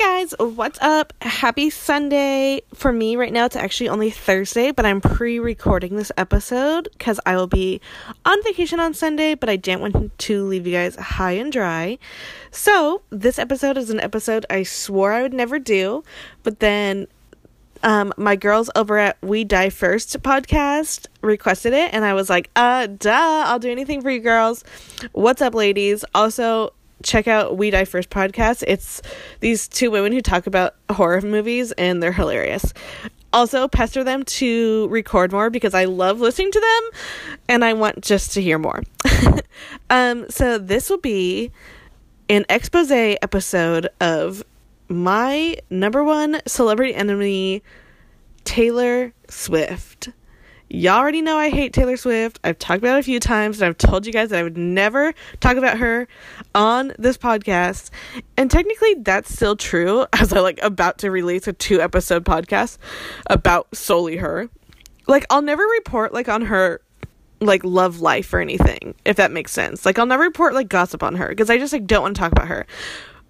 guys, what's up? Happy Sunday. For me, right now, it's actually only Thursday, but I'm pre recording this episode because I will be on vacation on Sunday, but I didn't want to leave you guys high and dry. So, this episode is an episode I swore I would never do, but then um, my girls over at We Die First podcast requested it, and I was like, uh, duh, I'll do anything for you girls. What's up, ladies? Also, check out We Die First podcast. It's these two women who talk about horror movies and they're hilarious. Also, pester them to record more because I love listening to them and I want just to hear more. um, so, this will be an expose episode of my number one celebrity enemy, Taylor Swift. Y'all already know I hate Taylor Swift. I've talked about it a few times and I've told you guys that I would never talk about her on this podcast. And technically that's still true as I like about to release a two episode podcast about solely her. Like I'll never report like on her like love life or anything, if that makes sense. Like I'll never report like gossip on her because I just like don't want to talk about her.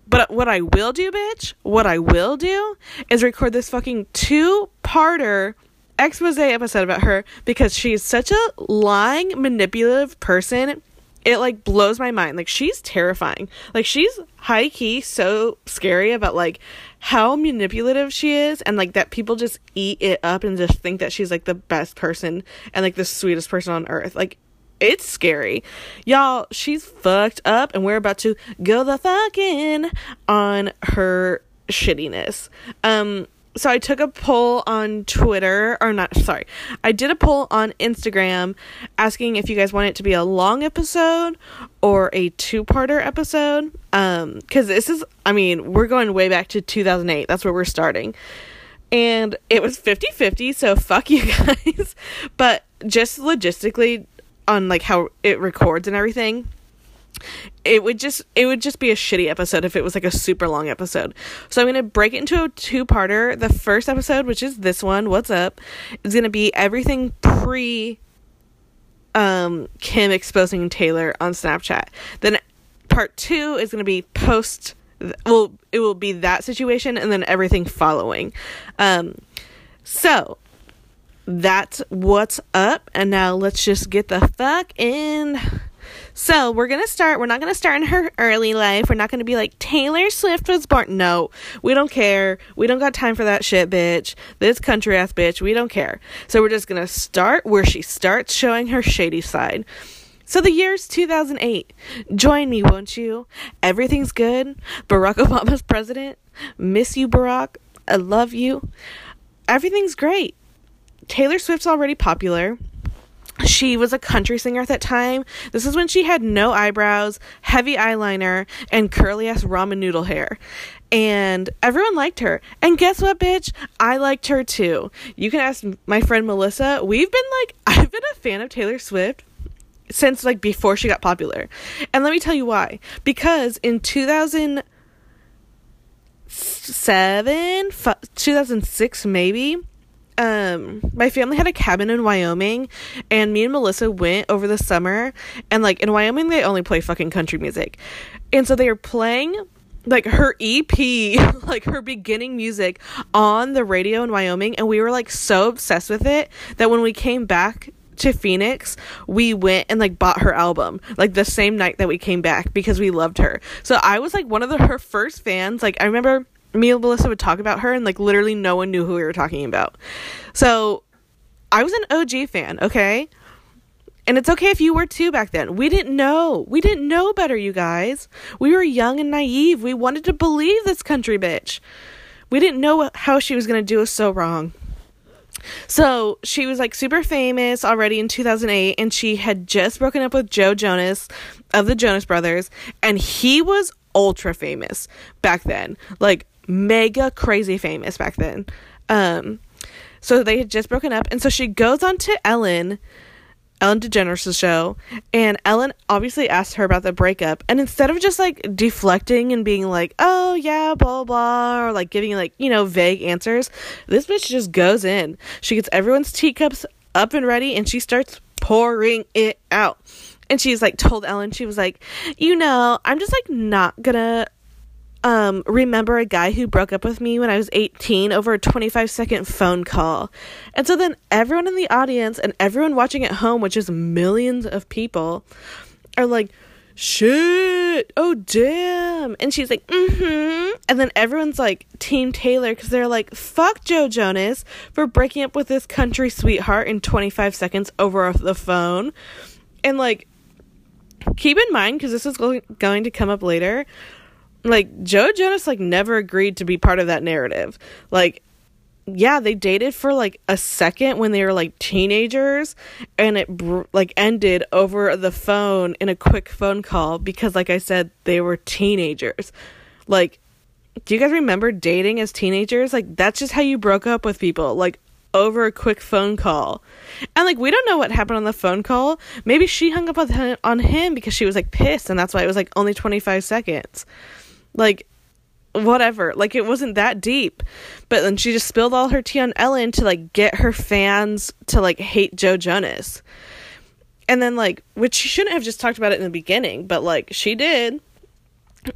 But what I will do, bitch, what I will do is record this fucking two-parter expose episode about her because she's such a lying, manipulative person. It like blows my mind. Like she's terrifying. Like she's high key so scary about like how manipulative she is and like that people just eat it up and just think that she's like the best person and like the sweetest person on earth. Like it's scary. Y'all, she's fucked up and we're about to go the fucking on her shittiness. Um so I took a poll on Twitter or not sorry. I did a poll on Instagram asking if you guys want it to be a long episode or a two-parter episode um cuz this is I mean, we're going way back to 2008. That's where we're starting. And it was 50-50, so fuck you guys. but just logistically on like how it records and everything, it would just it would just be a shitty episode if it was like a super long episode. So I'm to break it into a two-parter. The first episode, which is this one, what's up, is to be everything pre um Kim exposing Taylor on Snapchat. Then part 2 is to be post well it will be that situation and then everything following. Um so that's what's up and now let's just get the fuck in so we're gonna start. We're not gonna start in her early life. We're not gonna be like Taylor Swift was born. No, we don't care. We don't got time for that shit, bitch. This country ass bitch. We don't care. So we're just gonna start where she starts showing her shady side. So the year's 2008. Join me, won't you? Everything's good. Barack Obama's president. Miss you, Barack. I love you. Everything's great. Taylor Swift's already popular she was a country singer at that time. This is when she had no eyebrows, heavy eyeliner, and curly ass ramen noodle hair. And everyone liked her. And guess what, bitch? I liked her too. You can ask my friend Melissa. We've been like, I've been a fan of Taylor Swift since like before she got popular. And let me tell you why. Because in 2007, 2006 maybe, um my family had a cabin in Wyoming and me and Melissa went over the summer and like in Wyoming they only play fucking country music. And so they were playing like her EP, like her beginning music on the radio in Wyoming and we were like so obsessed with it that when we came back to Phoenix, we went and like bought her album like the same night that we came back because we loved her. So I was like one of the her first fans. Like I remember me and Melissa would talk about her and like literally no one knew who we were talking about. So I was an OG fan, okay? And it's okay if you were too back then. We didn't know. We didn't know better, you guys. We were young and naive. We wanted to believe this country bitch. We didn't know how she was going to do us so wrong. So she was like super famous already in 2008, and she had just broken up with Joe Jonas of the Jonas Brothers, and he was ultra famous back then. Like, mega crazy famous back then. Um, so they had just broken up, and so she goes on to Ellen, Ellen DeGeneres' show, and Ellen obviously asked her about the breakup, and instead of just like deflecting and being like, "Oh yeah, blah blah," or like giving like you know vague answers, this bitch just goes in. She gets everyone's teacups up and ready, and she starts pouring it out. And she's like told Ellen, she was like, you know, I'm just like not gonna um, remember a guy who broke up with me when I was 18 over a 25 second phone call. And so then everyone in the audience and everyone watching at home, which is millions of people, are like, shit, oh damn. And she's like, mm hmm. And then everyone's like, Team Taylor, because they're like, fuck Joe Jonas for breaking up with this country sweetheart in 25 seconds over the phone. And like, keep in mind, because this is going to come up later like Joe Jonas like never agreed to be part of that narrative. Like yeah, they dated for like a second when they were like teenagers and it br- like ended over the phone in a quick phone call because like I said they were teenagers. Like do you guys remember dating as teenagers? Like that's just how you broke up with people. Like over a quick phone call. And like we don't know what happened on the phone call. Maybe she hung up on him, on him because she was like pissed and that's why it was like only 25 seconds. Like, whatever. Like, it wasn't that deep. But then she just spilled all her tea on Ellen to, like, get her fans to, like, hate Joe Jonas. And then, like, which she shouldn't have just talked about it in the beginning, but, like, she did.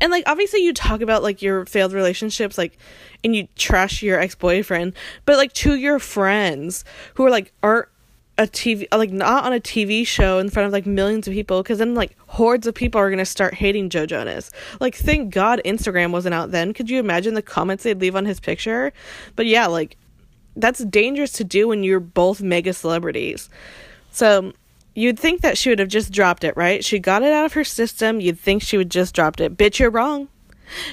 And, like, obviously, you talk about, like, your failed relationships, like, and you trash your ex boyfriend, but, like, to your friends who are, like, aren't a TV like not on a TV show in front of like millions of people because then like hordes of people are gonna start hating Joe Jonas. Like thank God Instagram wasn't out then. Could you imagine the comments they'd leave on his picture? But yeah, like that's dangerous to do when you're both mega celebrities. So you'd think that she would have just dropped it, right? She got it out of her system. You'd think she would just dropped it. Bitch, you're wrong.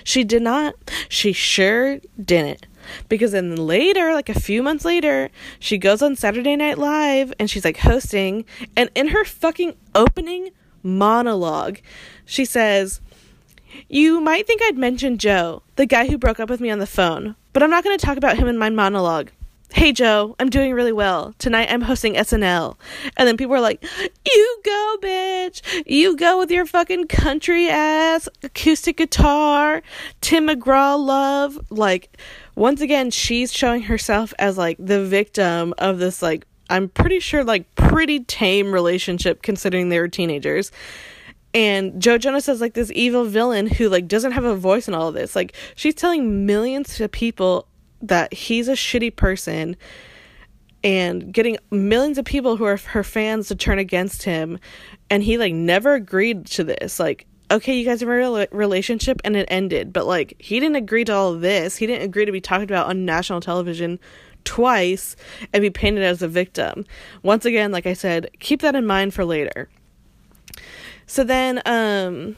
She did not. She sure didn't. Because then later, like a few months later, she goes on Saturday Night Live and she's like hosting. And in her fucking opening monologue, she says, You might think I'd mention Joe, the guy who broke up with me on the phone, but I'm not going to talk about him in my monologue. Hey Joe, I'm doing really well. Tonight I'm hosting SNL. And then people are like, You go, bitch. You go with your fucking country ass acoustic guitar, Tim McGraw love. Like, once again, she's showing herself as like the victim of this, like, I'm pretty sure, like, pretty tame relationship considering they were teenagers. And Joe Jonas is like this evil villain who like doesn't have a voice in all of this. Like she's telling millions of people that he's a shitty person and getting millions of people who are her fans to turn against him and he like never agreed to this like okay you guys have a relationship and it ended but like he didn't agree to all this he didn't agree to be talked about on national television twice and be painted as a victim once again like i said keep that in mind for later so then um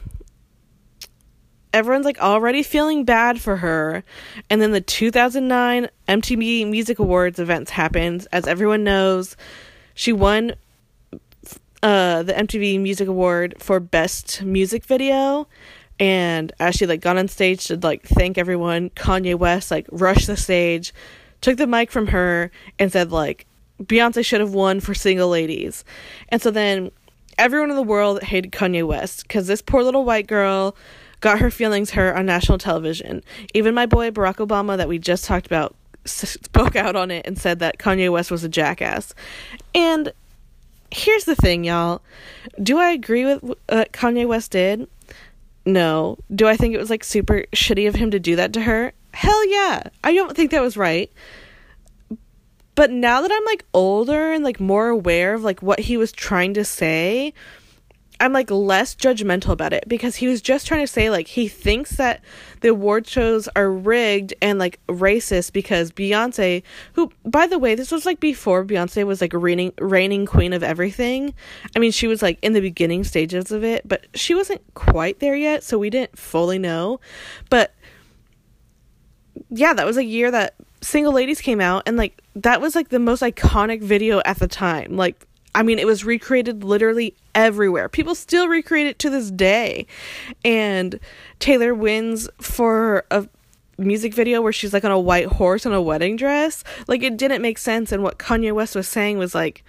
everyone's like already feeling bad for her. And then the 2009 MTV Music Awards events happened. As everyone knows, she won uh, the MTV Music Award for Best Music Video. And as she like got on stage to like thank everyone, Kanye West like rushed the stage, took the mic from her, and said like Beyonce should have won for Single Ladies. And so then everyone in the world hated Kanye West because this poor little white girl got her feelings hurt on national television. Even my boy Barack Obama, that we just talked about, spoke out on it and said that Kanye West was a jackass. And here's the thing, y'all. Do I agree with what uh, Kanye West did? No. Do I think it was like super shitty of him to do that to her? Hell yeah. I don't think that was right. But now that I'm like older and like more aware of like what he was trying to say, I'm like less judgmental about it because he was just trying to say like he thinks that the award shows are rigged and like racist because Beyonce, who by the way, this was like before Beyonce was like reigning reigning queen of everything. I mean, she was like in the beginning stages of it, but she wasn't quite there yet, so we didn't fully know. But yeah, that was a year that Single Ladies came out and like that was like the most iconic video at the time. Like I mean, it was recreated literally everywhere. People still recreate it to this day. And Taylor wins for a music video where she's like on a white horse in a wedding dress. Like, it didn't make sense. And what Kanye West was saying was like,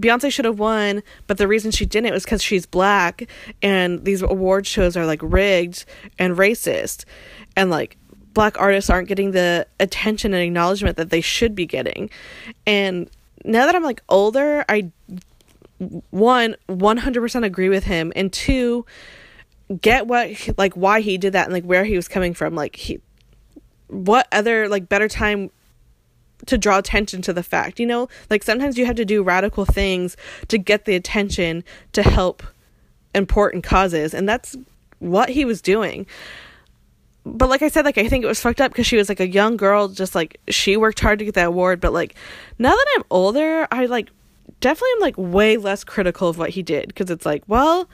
Beyonce should have won, but the reason she didn't was because she's black, and these award shows are like rigged and racist, and like black artists aren't getting the attention and acknowledgement that they should be getting. And now that I'm like older, I one 100% agree with him and two get what like why he did that and like where he was coming from. Like he what other like better time to draw attention to the fact you know? Like sometimes you have to do radical things to get the attention to help important causes and that's what he was doing but like I said, like I think it was fucked up because she was like a young girl, just like she worked hard to get that award. But like now that I'm older, I like definitely am like way less critical of what he did because it's like, well,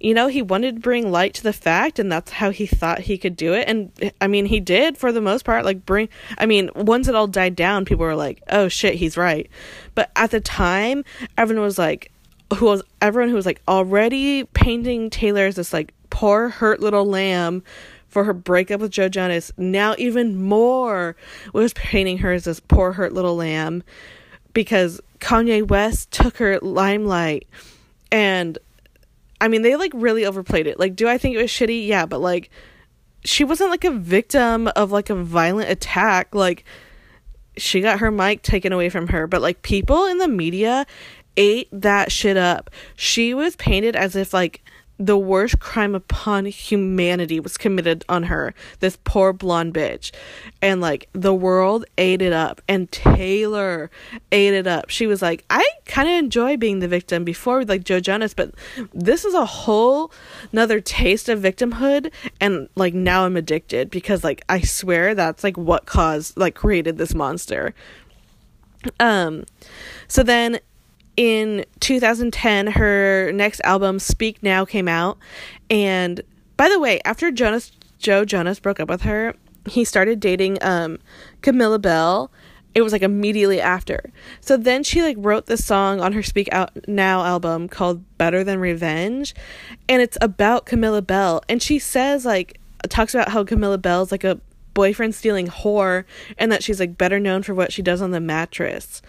you know, he wanted to bring light to the fact, and that's how he thought he could do it. And I mean, he did for the most part. Like bring, I mean, once it all died down, people were like, oh shit, he's right. But at the time, everyone was like, who was everyone who was like already painting Taylor as this like poor hurt little lamb for her breakup with Joe Jonas, now even more was painting her as this poor hurt little lamb because Kanye West took her limelight and I mean they like really overplayed it. Like do I think it was shitty? Yeah, but like she wasn't like a victim of like a violent attack like she got her mic taken away from her, but like people in the media ate that shit up. She was painted as if like the worst crime upon humanity was committed on her, this poor blonde bitch. And like the world ate it up, and Taylor ate it up. She was like, I kind of enjoy being the victim before with like Joe Jonas, but this is a whole another taste of victimhood. And like now I'm addicted because like I swear that's like what caused, like created this monster. Um, so then in 2010 her next album speak now came out. And by the way after jonas joe jonas broke up with her he started dating um camilla belle it was like immediately after. So then she like wrote this song on her speak out now album called better than revenge and it's about camilla Belle. and she says like talks about how camilla belle's like a boyfriend stealing whore and that she's like better known for what she does on the mattress.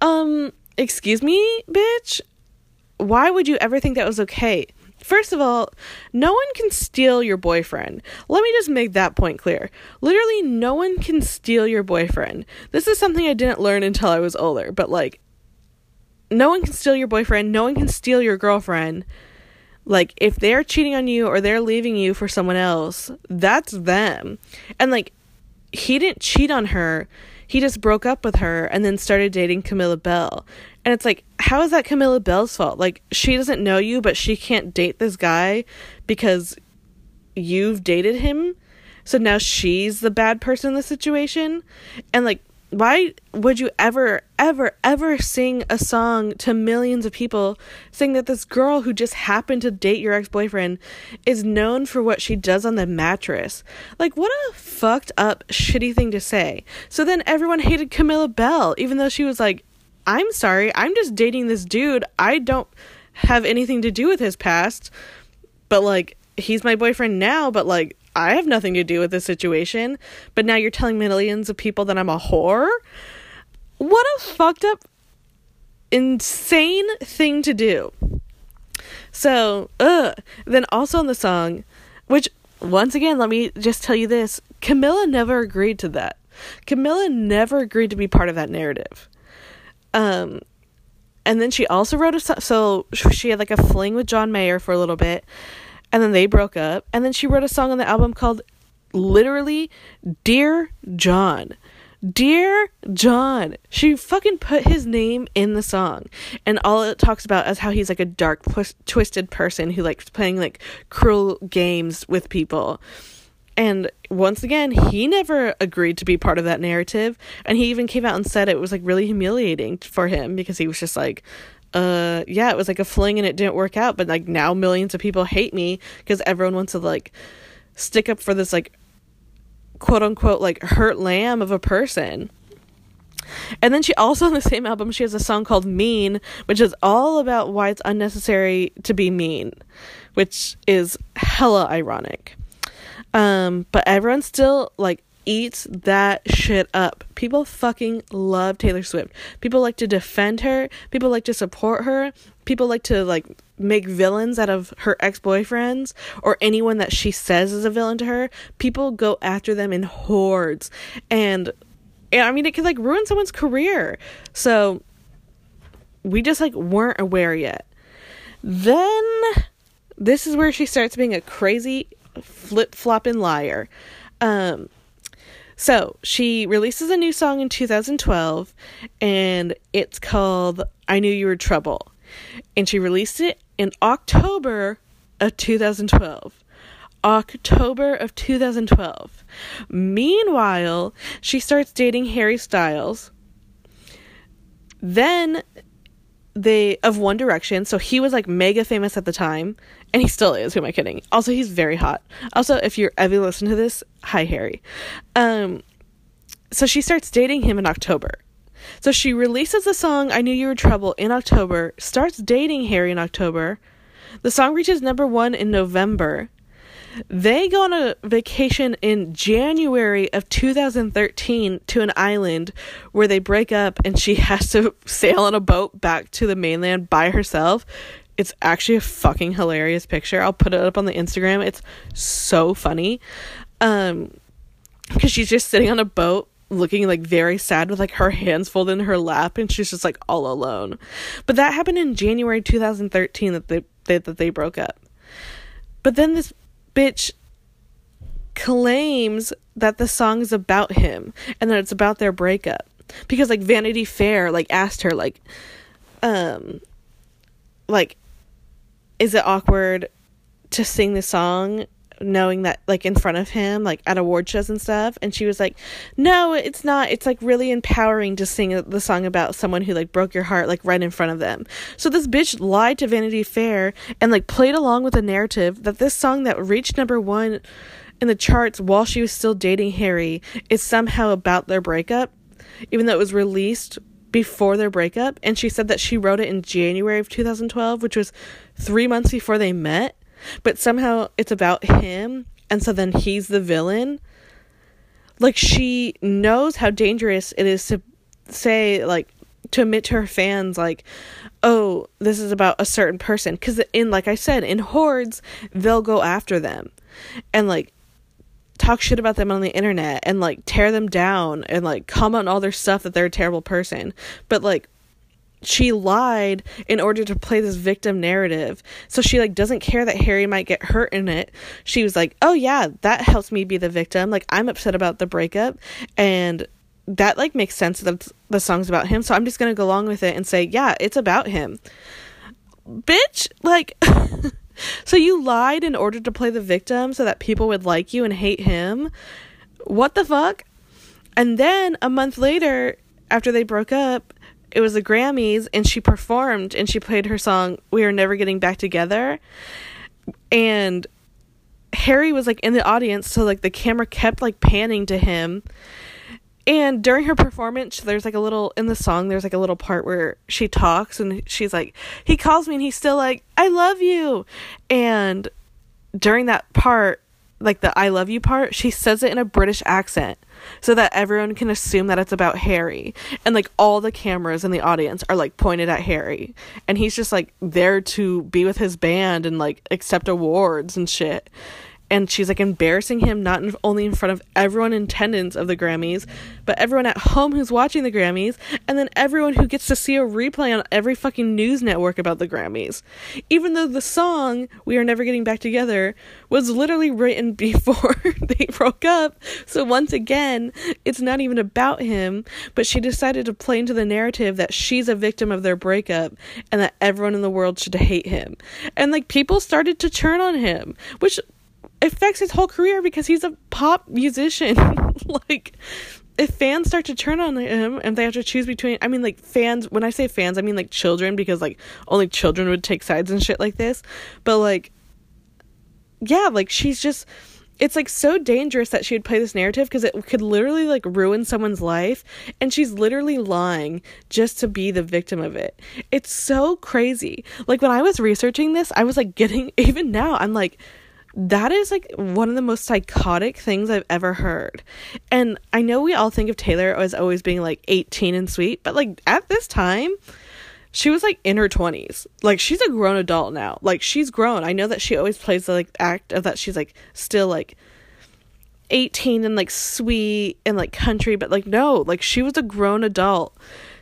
Um Excuse me, bitch? Why would you ever think that was okay? First of all, no one can steal your boyfriend. Let me just make that point clear. Literally, no one can steal your boyfriend. This is something I didn't learn until I was older, but like, no one can steal your boyfriend. No one can steal your girlfriend. Like, if they're cheating on you or they're leaving you for someone else, that's them. And like, he didn't cheat on her he just broke up with her and then started dating Camilla Belle. And it's like, how is that Camilla Belle's fault? Like, she doesn't know you, but she can't date this guy because you've dated him. So now she's the bad person in the situation. And like, why would you ever ever ever sing a song to millions of people saying that this girl who just happened to date your ex-boyfriend is known for what she does on the mattress? Like what a fucked up shitty thing to say. So then everyone hated camilla belle even though she was like i'm sorry i'm just dating this dude. I don't have anything to do with his past. But like he's my boyfriend now but like I have nothing to do with this situation, but now you're telling millions of people that I'm a whore? What a fucked up, insane thing to do. So, ugh. Then also on the song, which, once again, let me just tell you this Camilla never agreed to that. Camilla never agreed to be part of that narrative. Um, and then she also wrote a. So she had like a fling with John Mayer for a little bit and then they broke up and then she wrote a song on the album called literally Dear John. Dear John. She fucking put his name in the song. And all it talks about is how he's like a dark, twisted person who likes playing like cruel games with people. And once again, he never agreed to be part of that narrative. And he even came out and said it was like really humiliating for him because he was just like, uh yeah it was like a fling and it didn't work out but like now millions of people hate me because everyone wants to like stick up for this like quote unquote like hurt lamb of a person. And then she also on the same album she has a song called mean which is all about why it's unnecessary to be mean which is hella ironic. Um but everyone still like eats that shit up. People fucking love Taylor Swift. People like to defend her. People like to support her. People like to like make villains out of her ex-boyfriends or anyone that she says is a villain to her. People go after them in hordes. And I mean it could like ruin someone's career. So we just like weren't aware yet. Then this is where she starts being a crazy flip flopping liar. Um, so she releases a new song in 2012, and it's called I Knew You Were Trouble. And she released it in October of 2012. October of 2012. Meanwhile, she starts dating Harry Styles. Then they of One Direction, so he was like mega famous at the time, and he still is. Who am I kidding? Also, he's very hot. Also, if you're ever listening to this, hi Harry. Um, so she starts dating him in October. So she releases the song "I Knew You Were Trouble" in October, starts dating Harry in October. The song reaches number one in November. They go on a vacation in January of 2013 to an island where they break up and she has to sail on a boat back to the mainland by herself. It's actually a fucking hilarious picture. I'll put it up on the Instagram. It's so funny. Um cuz she's just sitting on a boat looking like very sad with like her hands folded in her lap and she's just like all alone. But that happened in January 2013 that they, they that they broke up. But then this bitch claims that the song is about him and that it's about their breakup. Because like Vanity Fair like asked her like um like is it awkward to sing the song knowing that like in front of him like at award shows and stuff and she was like no it's not. It's like really empowering to sing the song about someone who like broke your heart like right in front of them. So this bitch lied to vanity fair and like played along with the narrative that this song that reached number one in the charts while she was still dating harry is somehow about their breakup even though it was released before their breakup. And she said that she wrote it in January of 2012 which was 3 months before they met but somehow it's about him and so then he's the villain. Like she knows how dangerous it is to say like to admit to her fans like oh this is about a certain person. Because in like i said in hordes they'll go after them and like talk shit about them on the internet and like tear them down and like comment on all their stuff that they're a terrible person. But like she lied in order to play this victim narrative. So she like doesn't care that Harry might get hurt in it. She was like, "Oh yeah, that helps me be the victim. Like I'm upset about the breakup and that like makes sense that the song's about him. So I'm just going to go along with it and say, "Yeah, it's about him." Bitch, like so you lied in order to play the victim so that people would like you and hate him? What the fuck? And then a month later after they broke up, it was the Grammys and she performed and she played her song We Are Never Getting Back Together. And Harry was like in the audience so like the camera kept like panning to him. And during her performance there's like a little in the song there's like a little part where she talks and she's like he calls me and he's still like I love you. And during that part like the I love you part she says it in a British accent so that everyone can assume that it's about Harry. And like all the cameras in the audience are like pointed at Harry. And he's just like there to be with his band and like accept awards and shit and she's like embarrassing him not in, only in front of everyone in attendance of the Grammys, but everyone at home who's watching the Grammys, and then everyone who gets to see a replay on every fucking news network about the Grammys. Even though the song "We Are Never Getting Back Together" was literally written before they broke up, so once again, it's not even about him. But she decided to play into the narrative that she's a victim of their breakup and that everyone in the world should hate him, and like people started to turn on him, which affects his whole career because he's a pop musician. like if fans start to turn on him and they have to choose between I mean like fans when I say fans I mean like children because like only children would take sides and shit like this. But like yeah, like she's just it's like so dangerous that she would play this narrative because it could literally like ruin someone's life and she's literally lying just to be the victim of it. It's so crazy. Like when I was researching this, I was like getting even now I'm like that is like one of the most psychotic things I've ever heard. And I know we all think of Taylor as always being like 18 and sweet, but like at this time, she was like in her 20s. Like she's a grown adult now. Like she's grown. I know that she always plays the like act of that she's like still like 18 and like sweet and like country, but like no, like she was a grown adult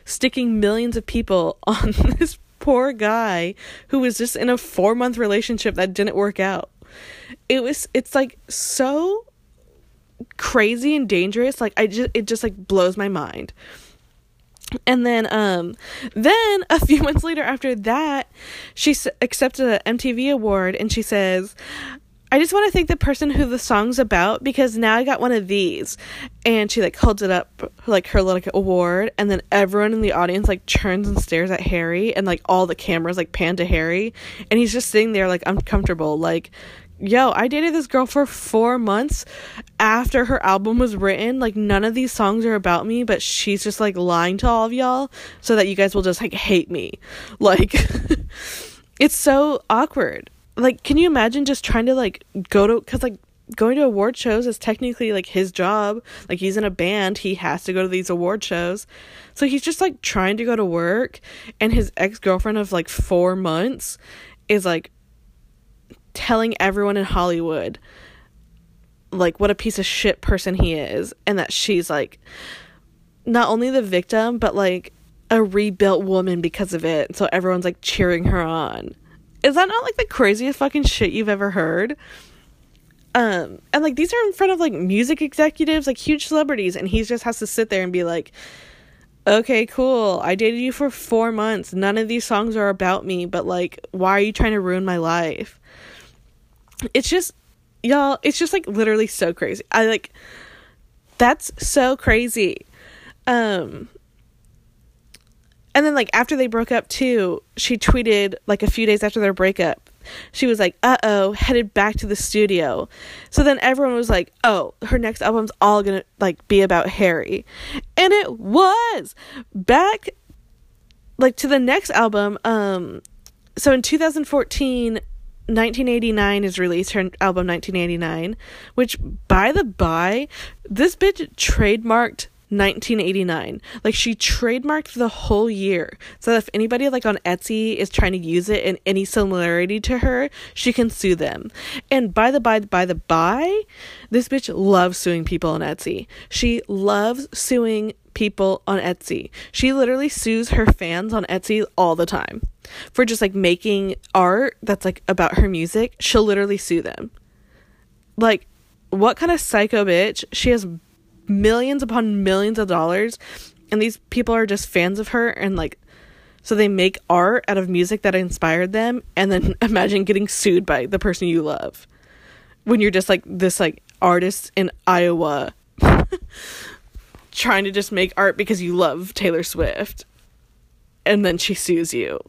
sticking millions of people on this poor guy who was just in a 4-month relationship that didn't work out. It was it's like so crazy and dangerous. Like I just it just like blows my mind. And then um then a few months later after that, she s- accepted an MTV award and she says, I just want to thank the person who the song's about because now I got one of these. And she like holds it up like her like award and then everyone in the audience like turns and stares at Harry and like all the cameras like pan to Harry and he's just sitting there like uncomfortable like yo, I dated this girl for 4 months after her album was written. Like none of these songs are about me, but she's just like lying to all of y'all so that you guys will just like hate me. Like it's so awkward like can you imagine just trying to like go to because like going to award shows is technically like his job. Like he's in a band. He has to go to these award shows. So he's just like trying to go to work and his ex-girlfriend of like four months is like telling everyone in hollywood like what a piece of shit person he is and that she's like not only the victim but like a rebuilt woman because of it. So everyone's like cheering her on is that not like the craziest fucking shit you've ever heard? Um, and like these are in front of like music executives, like huge celebrities, and he just has to sit there and be like, okay, cool. I dated you for four months. None of these songs are about me, but like, why are you trying to ruin my life? It's just, y'all, it's just like literally so crazy. I like, that's so crazy. Um, and then like after they broke up too, she tweeted like a few days after their breakup. She was like, "Uh oh," headed back to the studio. So then everyone was like, "Oh, her next album's all gonna like be about Harry," and it was back like to the next album. Um, so in 2014, 1989 is released her album 1989, which by the by, this bitch trademarked 1989. Like she trademarked the whole year. So if anybody like on Etsy is trying to use it in any similarity to her, she can sue them. And by the by by the by, this bitch loves suing people on Etsy. She loves suing people on Etsy. She literally sues her fans on Etsy all the time for just like making art that's like about her music. She'll literally sue them. Like what kind of psycho bitch? She has millions upon millions of dollars and these people are just fans of her and like so they make art out of music that inspired them and then imagine getting sued by the person you love when you're just like this like artist in Iowa trying to just make art because you love Taylor Swift and then she sues you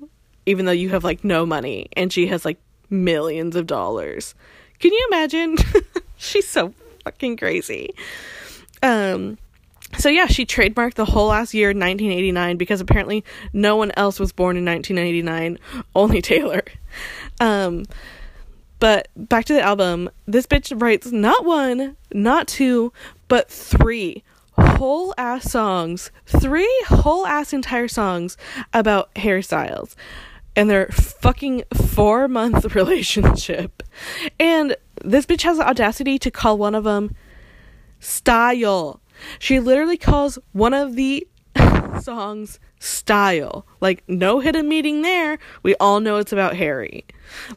even though you have like no money and she has like millions of dollars. Can you imagine? She's so fucking crazy. Um, so yeah, she trademarked the whole last year 1989 because apparently no one else was born in 1989, only Taylor. Um, but back to the album, this bitch writes not one, not two, but three whole ass songs, three whole ass entire songs about Harry Styles and their fucking four month relationship. And this bitch has the audacity to call one of them style. She literally calls one of the songs style. Like, no hidden meaning there. We all know it's about Harry.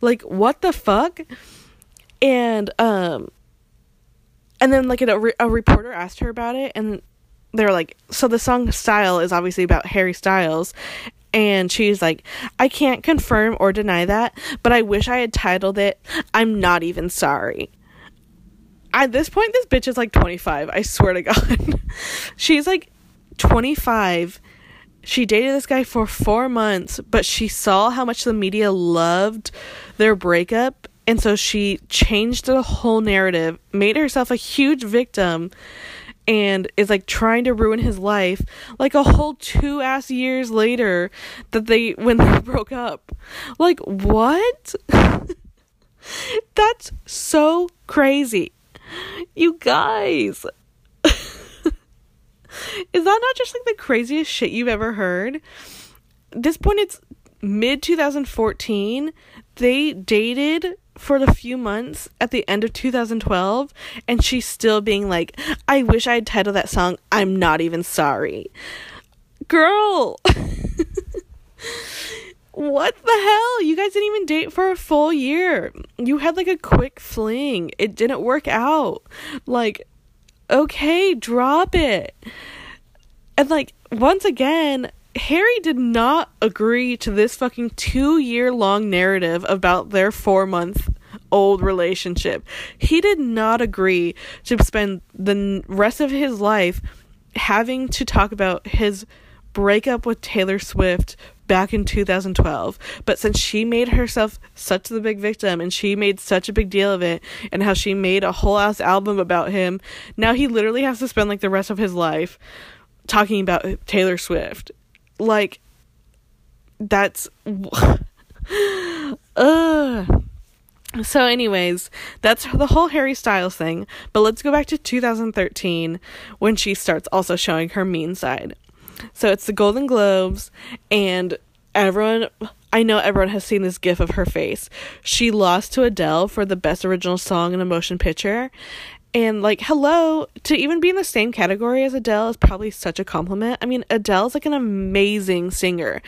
Like, what the fuck? And, um, and then, like, a, re- a reporter asked her about it, and they're like, so the song Style is obviously about Harry Styles. And she's like, I can't confirm or deny that, but I wish I had titled it, I'm Not Even Sorry at this point this bitch is like 25 i swear to god. She's like 25 she dated this guy for four months but she saw how much the media loved their breakup and so she changed the whole narrative made herself a huge victim and is like trying to ruin his life like a whole two ass years later that they when they broke up. Like what? That's so crazy you guys. Is that not just like the craziest shit you've ever heard? This point, it's mid 2014. They dated for a few months at the end of 2012, and she's still being like, I wish I had titled that song, I'm Not Even Sorry. Girl! what the hell? You guys didn't even date for a full year. You had like a quick fling. It didn't work out. Like, okay, drop it. And like, once again, Harry did not agree to this fucking two year long narrative about their four month old relationship. He did not agree to spend the rest of his life having to talk about his breakup with Taylor Swift back in 2012. But since she made herself such the big victim and she made such a big deal of it and how she made a whole ass album about him, now he literally has to spend like the rest of his life talking about Taylor Swift like that's Ugh. So, anyways, that's the whole Harry Styles thing. But let's go back to 2013 when she starts also showing her mean side. So, it's the Golden Globes, and everyone, I know everyone has seen this gif of her face. She lost to Adele for the best original song in a motion picture, and like, hello, to even be in the same category as Adele is probably such a compliment. I mean, Adele's like an amazing singer.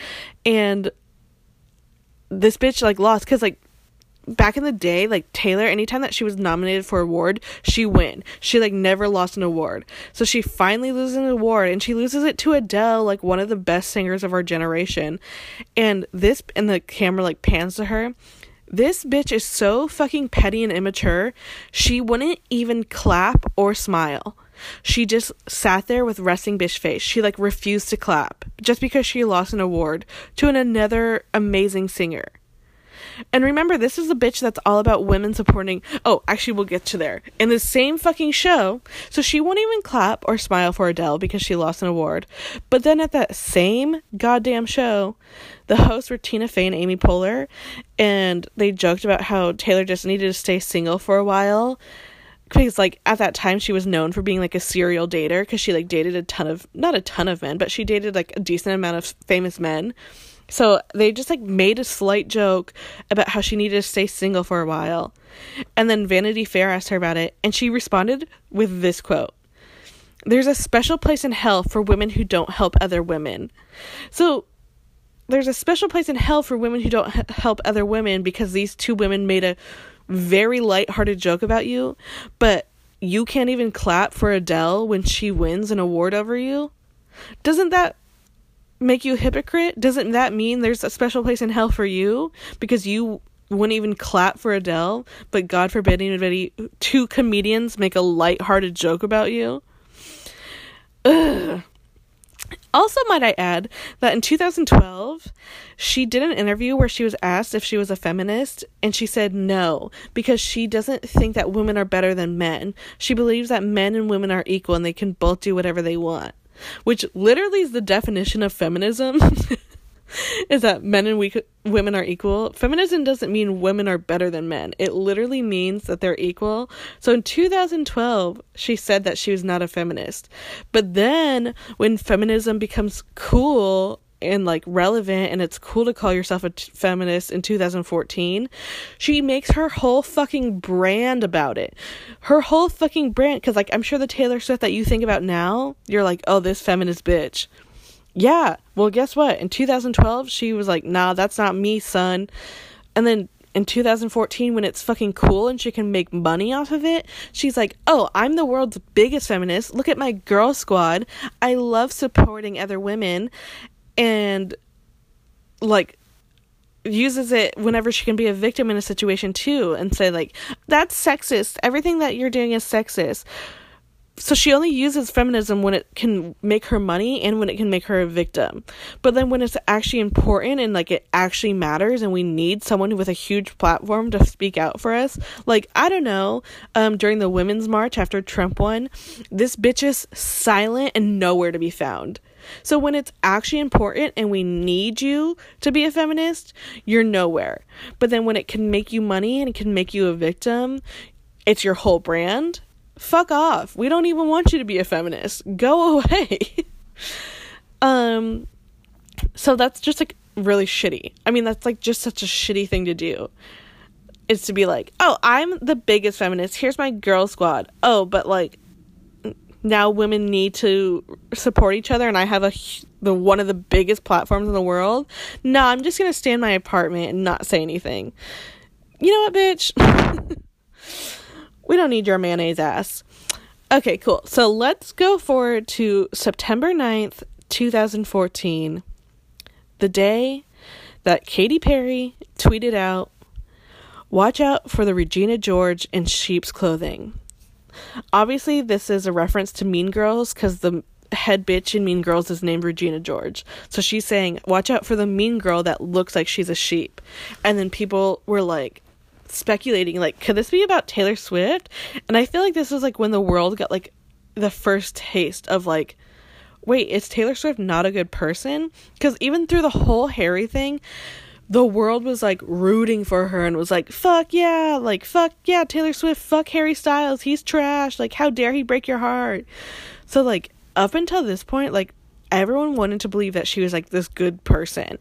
And this bitch like lost cuz like back in the day, like Taylor, anytime that she was nominated for award, she win. She like never lost an award. So she finally loses an award and she loses it to Adele, like one of the best singers of our generation. And this and the camera like pans to her this bitch is so fucking petty and immature. She wouldn't even clap or smile. She just sat there with resting bitch face. She like refused to clap just because she lost an award to an another amazing singer. And remember, this is a bitch that's all about women supporting. Oh, actually, we'll get to there. In the same fucking show, so she won't even clap or smile for Adele because she lost an award. But then at that same goddamn show, the hosts were Tina Fey and Amy Poehler, and they joked about how Taylor just needed to stay single for a while because like at that time she was known for being like a serial dater because she like dated a ton of not a ton of men but she dated like a decent amount of famous men so they just like made a slight joke about how she needed to stay single for a while. And then Vanity Fair asked her about it, and she responded with this quote There's a special place in hell for women who don't help other women. So there's a special place in hell for women who don't h- help other women because these two women made a very light-hearted joke about you, but you can't even clap for Adele when she wins an award over you. Doesn't that make you a hypocrite? Doesn't that mean there's a special place in hell for you because you wouldn't even clap for Adele, but God forbid anybody two comedians make a light-hearted joke about you? Ugh. Also, might I add that in 2012, she did an interview where she was asked if she was a feminist, and she said no, because she doesn't think that women are better than men. She believes that men and women are equal and they can both do whatever they want which literally is the definition of feminism. is that men and we women are equal. Feminism doesn't mean women are better than men. It literally means that they're equal. So in 2012, she said that she was not a feminist. But then when feminism becomes cool and like relevant and it's cool to call yourself a t- feminist in 2014 she makes her whole fucking brand about it. Her whole fucking brand because like i'm sure the taylor swift that you think about now you're like oh this feminist bitch. Yeah well guess what? In 2012 she was like nah that's not me son. And then in 2014 when it's fucking cool and she can make money off of it she's like oh i'm the world's biggest feminist. Look at my girl squad. I love supporting other women and like uses it whenever she can be a victim in a situation too and say like that's sexist. Everything that you're doing is sexist. So she only uses feminism when it can make her money and when it can make her a victim. But then when it's actually important and like it actually matters and we need someone with a huge platform to speak out for us like i don't know um during the women's march after trump won this bitch is silent and nowhere to be found so when it's actually important and we need you to be a feminist, you're nowhere. But then when it can make you money and it can make you a victim, it's your whole brand. Fuck off. We don't even want you to be a feminist. Go away. um so that's just like really shitty. I mean, that's like just such a shitty thing to do. Is to be like, "Oh, I'm the biggest feminist. Here's my girl squad." Oh, but like now women need to support each other and I have a the one of the biggest platforms in the world. No, I'm just going to stay in my apartment and not say anything. You know what, bitch? we don't need your mayonnaise ass. Okay, cool. So let's go forward to September 9th, 2014, the day that Katy Perry tweeted out, Watch out for the Regina George in sheep's clothing. Obviously, this is a reference to Mean Girls because the head bitch in Mean Girls is named Regina George. So she's saying, Watch out for the mean girl that looks like she's a sheep. And then people were like, speculating like could this be about Taylor Swift? And I feel like this was like when the world got like the first taste of like wait, is Taylor Swift not a good person? Cuz even through the whole Harry thing, the world was like rooting for her and was like, fuck yeah, like, fuck yeah, Taylor Swift, fuck Harry Styles, he's trash, like, how dare he break your heart. So, like, up until this point, like, everyone wanted to believe that she was like this good person.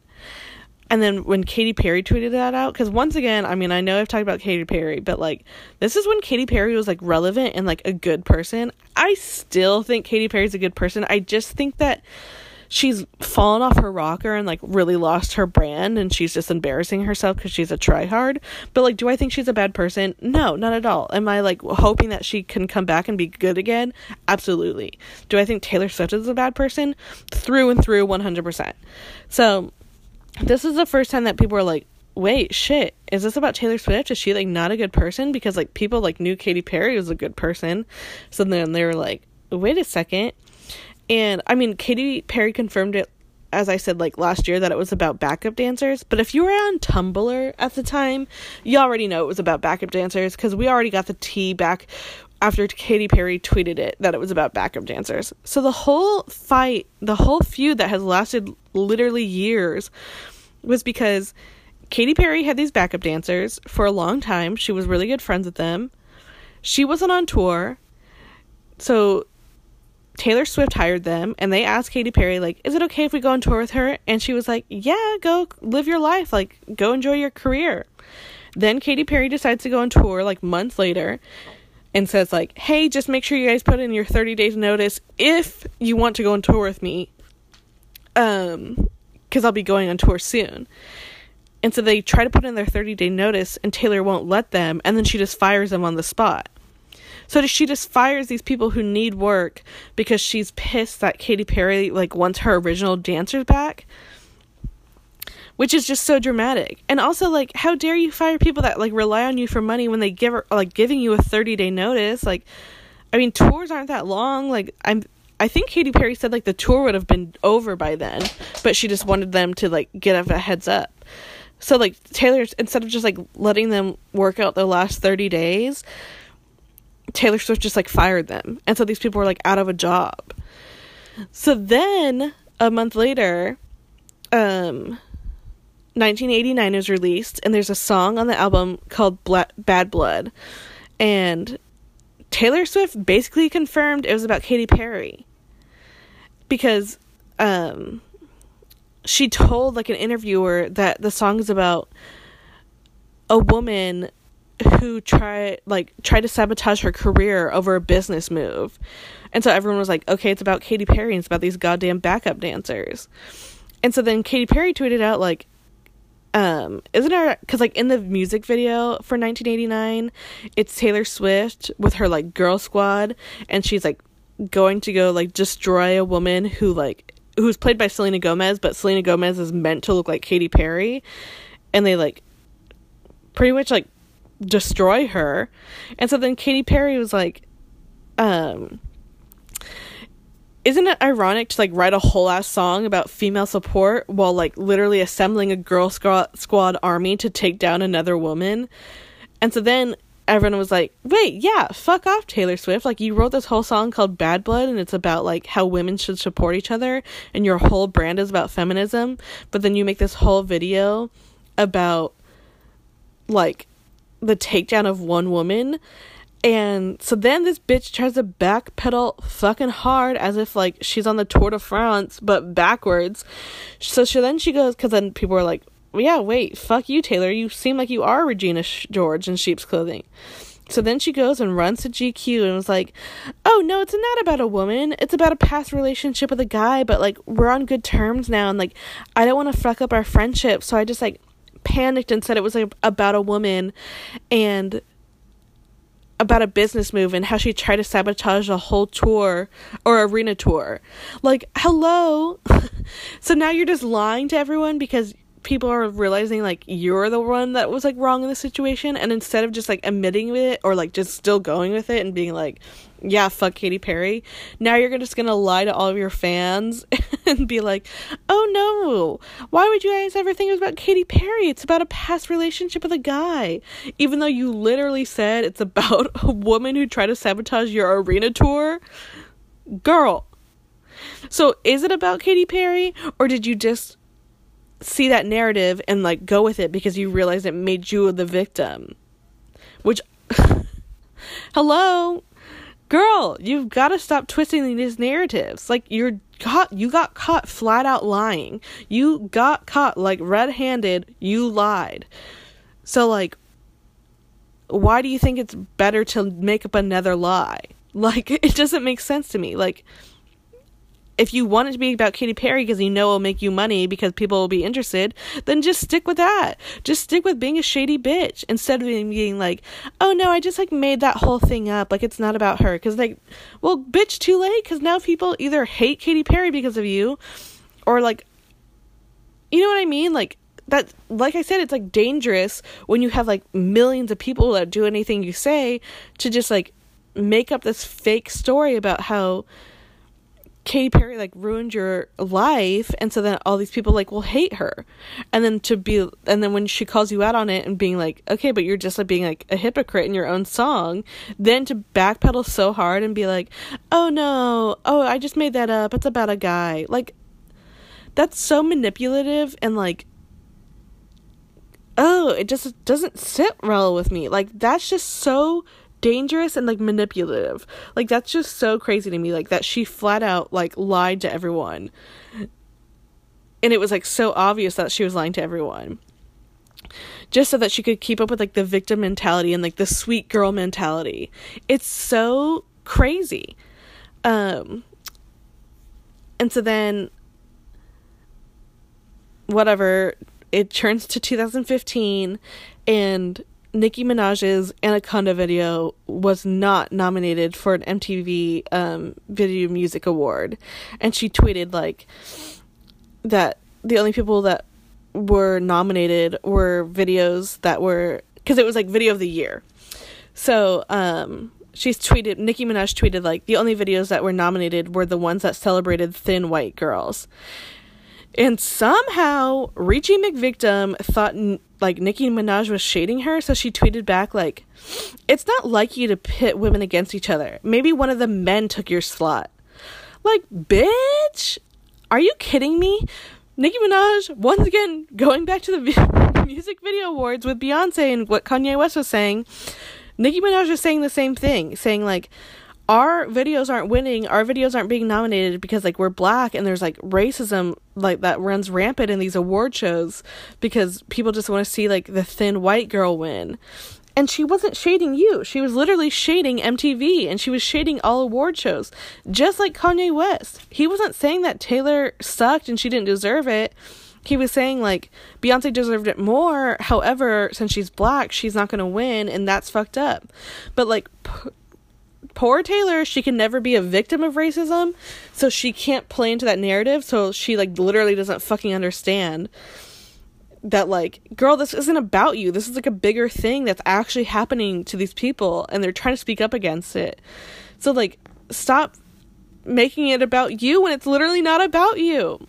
And then when Katy Perry tweeted that out, because once again, I mean, I know I've talked about Katy Perry, but like, this is when Katy Perry was like relevant and like a good person. I still think Katy Perry's a good person. I just think that she's fallen off her rocker and like really lost her brand and she's just embarrassing herself because she's a tryhard. But like, do I think she's a bad person? No, not at all. Am I like hoping that she can come back and be good again? Absolutely. Do I think Taylor Swift is a bad person? Through and through, 100%. So this is the first time that people are like, wait, shit, is this about Taylor Swift? Is she like not a good person? Because like people like knew Katy Perry was a good person. So then they were like, wait a second. And I mean, Katy Perry confirmed it, as I said, like last year, that it was about backup dancers. But if you were on Tumblr at the time, you already know it was about backup dancers because we already got the tea back after Katy Perry tweeted it that it was about backup dancers. So the whole fight, the whole feud that has lasted literally years was because Katy Perry had these backup dancers for a long time. She was really good friends with them. She wasn't on tour. So Taylor Swift hired them and they asked Katy Perry like, "Is it okay if we go on tour with her?" And she was like, "Yeah, go live your life. Like go enjoy your career." Then Katy Perry decides to go on tour like months later and says like, "Hey, just make sure you guys put in your 30 days notice if you want to go on tour with me." Um because I'll be going on tour soon. And so they try to put in their 30 day notice, and Taylor won't let them, and then she just fires them on the spot. So she just fires these people who need work because she's pissed that Katy Perry like wants her original dancers back. Which is just so dramatic. And also like how dare you fire people that like rely on you for money when they give her like giving you a 30-day notice? Like I mean tours aren't that long. Like I'm I think Katy Perry said like the tour would have been over by then, but she just wanted them to like get a heads up. So like Taylor instead of just like letting them work out the last 30 days, Taylor Swift just like fired them. And so these people were like out of a job. So then a month later, um 1989 is released and there's a song on the album called Bla- Bad Blood. And Taylor Swift basically confirmed it was about Katy Perry because um, she told like an interviewer that the song is about a woman who tried like tried to sabotage her career over a business move. And so everyone was like, "Okay, it's about Katy Perry and it's about these goddamn backup dancers." And so then Katy Perry tweeted out like um isn't there because like in the music video for 1989 it's taylor swift with her like girl squad and she's like going to go like destroy a woman who like who's played by selena gomez but selena gomez is meant to look like Katy perry and they like pretty much like destroy her and so then Katy perry was like um isn't it ironic to like write a whole ass song about female support while like literally assembling a girl squad squad army to take down another woman? And so then everyone was like, "Wait, yeah, fuck off, Taylor Swift. Like you wrote this whole song called Bad Blood and it's about like how women should support each other and your whole brand is about feminism, but then you make this whole video about like the takedown of one woman and so then this bitch tries to backpedal fucking hard as if like she's on the Tour de France but backwards. So she then she goes because then people are like, yeah, wait, fuck you, Taylor. You seem like you are Regina George in sheep's clothing. So then she goes and runs to GQ and was like, "Oh no, it's not about a woman. It's about a past relationship with a guy, but like we're on good terms now and like I don't want to fuck up our friendship, so I just like panicked and said it was like about a woman and about a business move and how she tried to sabotage a whole tour or arena tour. Like, hello. so now you're just lying to everyone because people are realizing like you're the one that was like wrong in the situation and instead of just like admitting it or like just still going with it and being like yeah fuck Katy Perry now you're just gonna lie to all of your fans and be like oh no. Why would you guys ever think it was about Katy Perry? It's about a past relationship with a guy. Even though you literally said it's about a woman who tried to sabotage your arena tour. Girl. So is it about Katy Perry or did you just see that narrative and like go with it because you realize it made you the victim. Which hello girl, you've got to stop twisting these narratives. Like you're caught you got caught flat out lying. You got caught like red-handed, you lied. So like why do you think it's better to make up another lie? Like it doesn't make sense to me. Like if you want it to be about Katy Perry because you know it'll make you money because people will be interested, then just stick with that. Just stick with being a shady bitch instead of being like, oh no, I just like made that whole thing up. Like it's not about her. Cause like, well, bitch, too late. Cause now people either hate Katy Perry because of you or like, you know what I mean? Like, that like I said, it's like dangerous when you have like millions of people that do anything you say to just like make up this fake story about how Katy Perry like ruined your life and so then all these people like will hate her. And then to be and then when she calls you out on it and being like, "Okay, but you're just like being like a hypocrite in your own song." Then to backpedal so hard and be like, "Oh no. Oh, I just made that up. It's about a guy." Like that's so manipulative and like oh, it just doesn't sit well with me. Like that's just so dangerous and like manipulative. Like that's just so crazy to me like that she flat out like lied to everyone. And it was like so obvious that she was lying to everyone. Just so that she could keep up with like the victim mentality and like the sweet girl mentality. It's so crazy. Um and so then whatever it turns to 2015 and Nicki Minaj's Anaconda video was not nominated for an MTV um, Video Music Award. And she tweeted, like, that the only people that were nominated were videos that were, because it was like video of the year. So, um, she's tweeted, Nicki Minaj tweeted, like, the only videos that were nominated were the ones that celebrated thin white girls. And somehow, Richie McVictim thought like Nicki Minaj was shading her, so she tweeted back like, "It's not like you to pit women against each other. Maybe one of the men took your slot." Like, bitch, are you kidding me? Nicki Minaj once again going back to the music video awards with Beyonce and what Kanye West was saying. Nicki Minaj is saying the same thing, saying like, our videos aren't winning our videos aren't being nominated because like we're black and there's like racism like that runs rampant in these award shows because people just want to see like the thin white girl win. And she wasn't shading you. She was literally shading mtv and she was shading all award shows. Just like kanye west. He wasn't saying that taylor sucked and she didn't deserve it. He was saying like Beyonce deserved it more. However, since she's black, she's not going to win and that's fucked up. But like p- poor Taylor, she can never be a victim of racism, so she can't play into that narrative, so she like literally doesn't fucking understand that like girl this isn't about you. This is like a bigger thing that's actually happening to these people and they're trying to speak up against it. So like stop making it about you when it's literally not about you.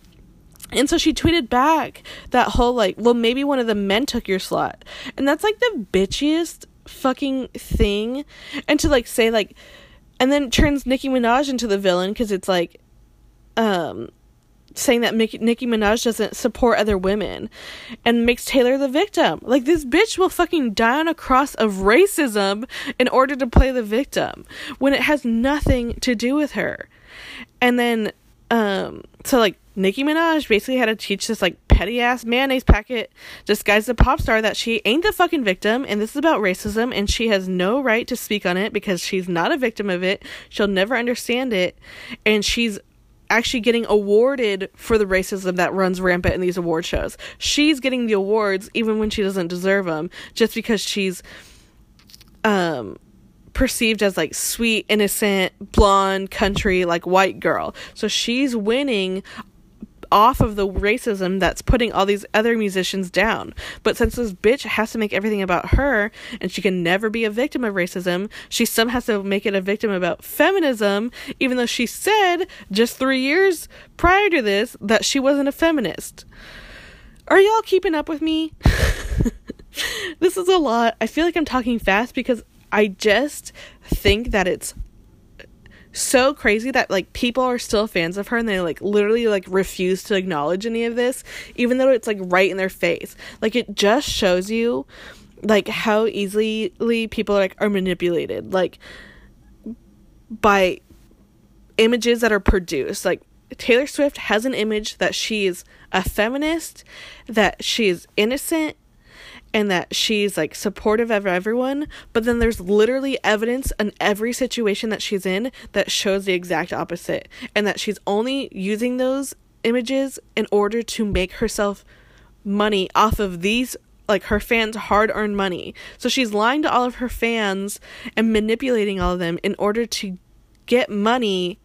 And so she tweeted back that whole like well maybe one of the men took your slot and that's like the bitchiest fucking thing and to like say like and then turns Nicki Minaj into the villain because it's like um saying that Nicki, Nicki Minaj doesn't support other women and makes Taylor the victim. Like this bitch will fucking die on a cross of racism in order to play the victim when it has nothing to do with her. And then um so like Nicki Minaj basically had to teach this like petty ass mayonnaise packet disguised a pop star that she ain't the fucking victim and this is about racism and she has no right to speak on it because she's not a victim of it. She'll never understand it and she's actually getting awarded for the racism that runs rampant in these award shows. She's getting the awards even when she doesn't deserve them just because she's um perceived as like sweet, innocent, blonde, country, like white girl. So she's winning off of the racism that's putting all these other musicians down. But since this bitch has to make everything about her and she can never be a victim of racism, she somehow has to make it a victim about feminism, even though she said just three years prior to this that she wasn't a feminist. Are y'all keeping up with me? this is a lot. I feel like I'm talking fast because I just think that it's so crazy that like people are still fans of her and they like literally like refuse to acknowledge any of this even though it's like right in their face. Like it just shows you like how easily people like are manipulated like by images that are produced. Like Taylor Swift has an image that she's a feminist, that she's innocent, and that she's like supportive of everyone, but then there's literally evidence in every situation that she's in that shows the exact opposite, and that she's only using those images in order to make herself money off of these like her fans hard earned money. So she's lying to all of her fans and manipulating all of them in order to get money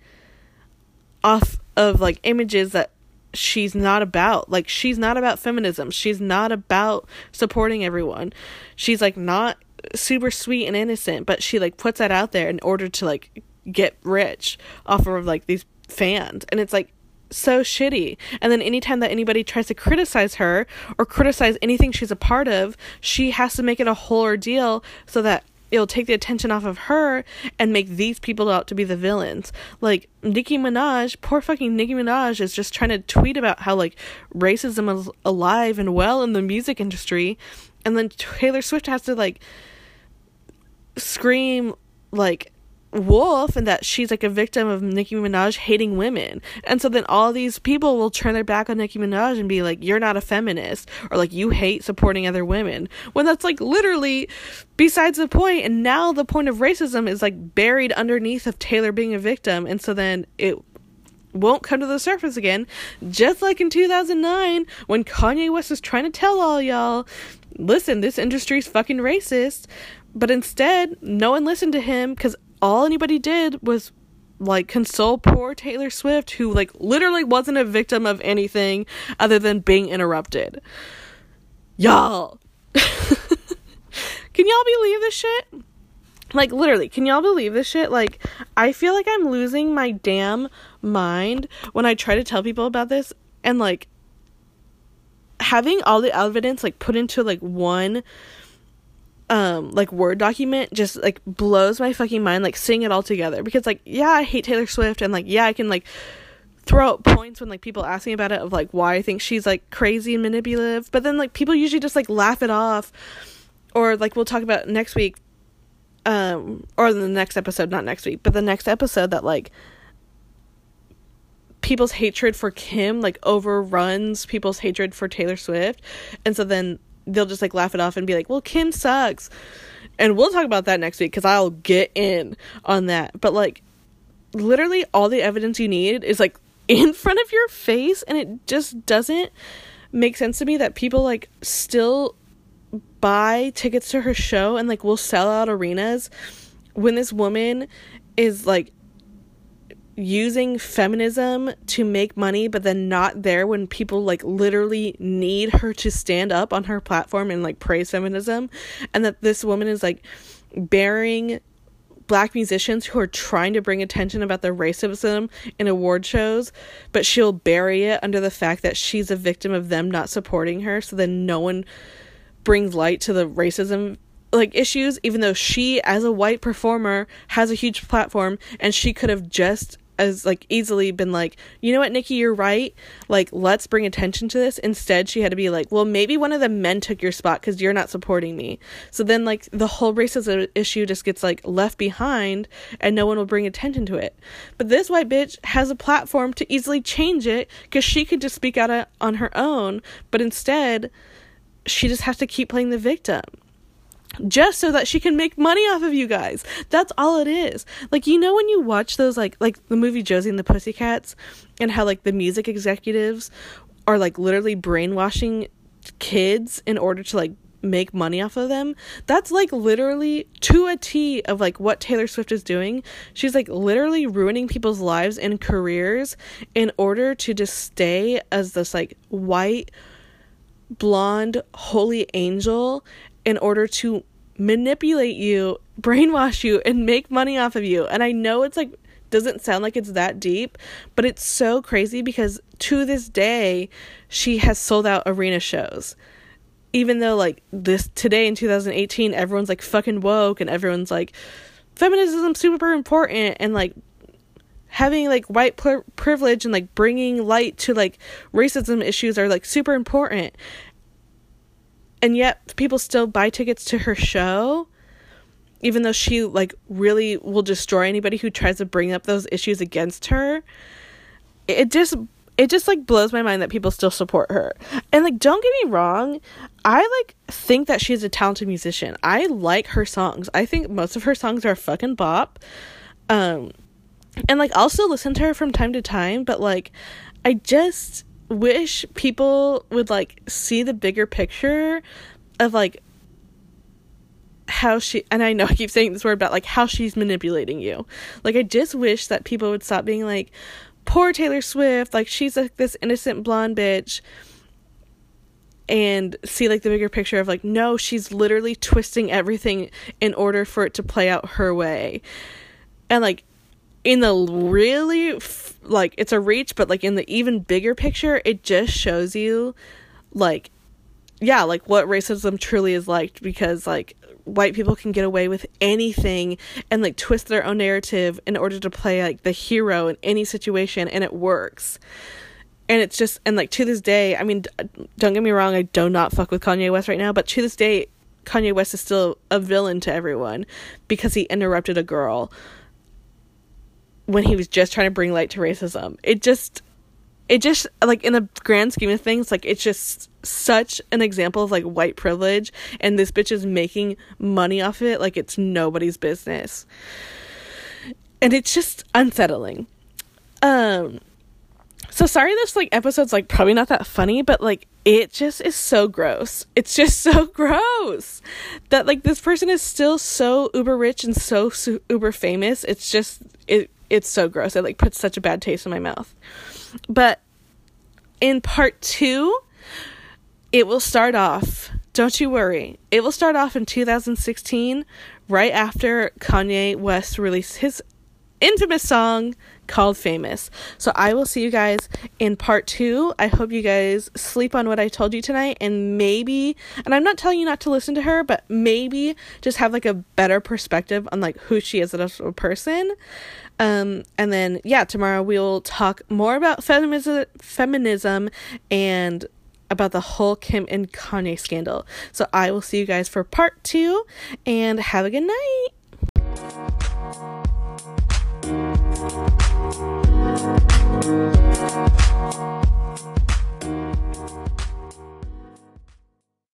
off of like images that she's not about. Like she's not about feminism. She's not about supporting everyone. She's like not super sweet and innocent, but she like puts that out there in order to like get rich off of like these fans. And it's like so shitty. And then anytime that anybody tries to criticize her or criticize anything she's a part of, she has to make it a whole ordeal so that it'll take the attention off of her and make these people out to be the villains. Like Nicki Minaj, poor fucking Nicki Minaj is just trying to tweet about how like racism is alive and well in the music industry, and then Taylor Swift has to like scream like wolf and that she's like a victim of Nicki Minaj hating women. And so then all these people will turn their back on Nicki Minaj and be like, you're not a feminist or like you hate supporting other women. When that's like literally besides the point. And now the point of racism is like buried underneath of Taylor being a victim. And so then it won't come to the surface again. Just like in 2009 when Kanye West was trying to tell all y'all, listen, this industry's fucking racist. But instead, no one listened to him because all anybody did was like console poor Taylor Swift who like literally wasn't a victim of anything other than being interrupted. Y'all. can y'all believe this shit? Like literally, can y'all believe this shit? Like I feel like I'm losing my damn mind when I try to tell people about this and like having all the evidence like put into like one um like word document just like blows my fucking mind like seeing it all together. Because like yeah i hate taylor swift and like yeah i can like throw out points when like people ask me about it of like why i think she's like crazy and manipulative. But then like people usually just like laugh it off. Or like we'll talk about next week um or the next episode not next week but the next episode that like people's hatred for kim like overruns people's hatred for taylor swift. And so then they'll just like laugh it off and be like, "Well, Kim sucks." And we'll talk about that next week cuz I'll get in on that. But like literally all the evidence you need is like in front of your face and it just doesn't make sense to me that people like still buy tickets to her show and like will sell out arenas when this woman is like using feminism to make money but then not there when people like literally need her to stand up on her platform and like praise feminism and that this woman is like bearing black musicians who are trying to bring attention about their racism in award shows but she'll bury it under the fact that she's a victim of them not supporting her so then no one brings light to the racism like issues even though she as a white performer has a huge platform and she could have just as like easily been like, you know what, Nicki, you're right. Like, let's bring attention to this. Instead, she had to be like, well, maybe one of the men took your spot because you're not supporting me. So then, like, the whole racism issue just gets like left behind and no one will bring attention to it. But this white bitch has a platform to easily change it because she could just speak out uh, on her own. But instead, she just has to keep playing the victim just so that she can make money off of you guys. That's all it is. Like you know when you watch those like like the movie Josie and the Pussycats and how like the music executives are like literally brainwashing kids in order to like make money off of them. That's like literally to a T of like what Taylor Swift is doing. She's like literally ruining people's lives and careers in order to just stay as this like white blonde holy angel in order to manipulate you, brainwash you, and make money off of you. And I know it's like, doesn't sound like it's that deep, but it's so crazy because to this day, she has sold out arena shows. Even though, like, this today in 2018, everyone's like fucking woke and everyone's like, feminism super important and like having like white pr- privilege and like bringing light to like racism issues are like super important and yet people still buy tickets to her show even though she like really will destroy anybody who tries to bring up those issues against her. It just it just like blows my mind that people still support her. And like don't get me wrong i like think that she's a talented musician. I like her songs. I think most of her songs are fucking bop. Um and like still listen to her from time to time but like i just wish people would like see the bigger picture of like how she and I know I keep saying this word about like how she's manipulating you. Like I just wish that people would stop being like poor Taylor Swift, like she's like this innocent blonde bitch and see like the bigger picture of like no, she's literally twisting everything in order for it to play out her way. And like in the really like it's a reach but like in the even bigger picture it just shows you like yeah like what racism truly is like because like white people can get away with anything and like twist their own narrative in order to play like the hero in any situation and it works. And it's just and like to this day i mean don't get me wrong i do not fuck with kanye west right now but to this day kanye west is still a villain to everyone because he interrupted a girl when he was just trying to bring light to racism. It just it just like in the grand scheme of things like it's just such an example of like white privilege and this bitch is making money off of it like it's nobody's business. And it's just unsettling. Um so sorry this like episode's like probably not that funny but like it just is so gross. It's just so gross that like this person is still so uber rich and so, so uber famous. It's just it it's so gross. It like puts such a bad taste in my mouth. But in part two, it will start off. Don't you worry. It will start off in 2016, right after Kanye West released his infamous song called Famous. So I will see you guys in part two. I hope you guys sleep on what I told you tonight and maybe, and I'm not telling you not to listen to her, but maybe just have like a better perspective on like who she is as a person. Um, and then, yeah, tomorrow we'll talk more about feminism, feminism and about the whole Kim and Kanye scandal. So I will see you guys for part two and have a good night.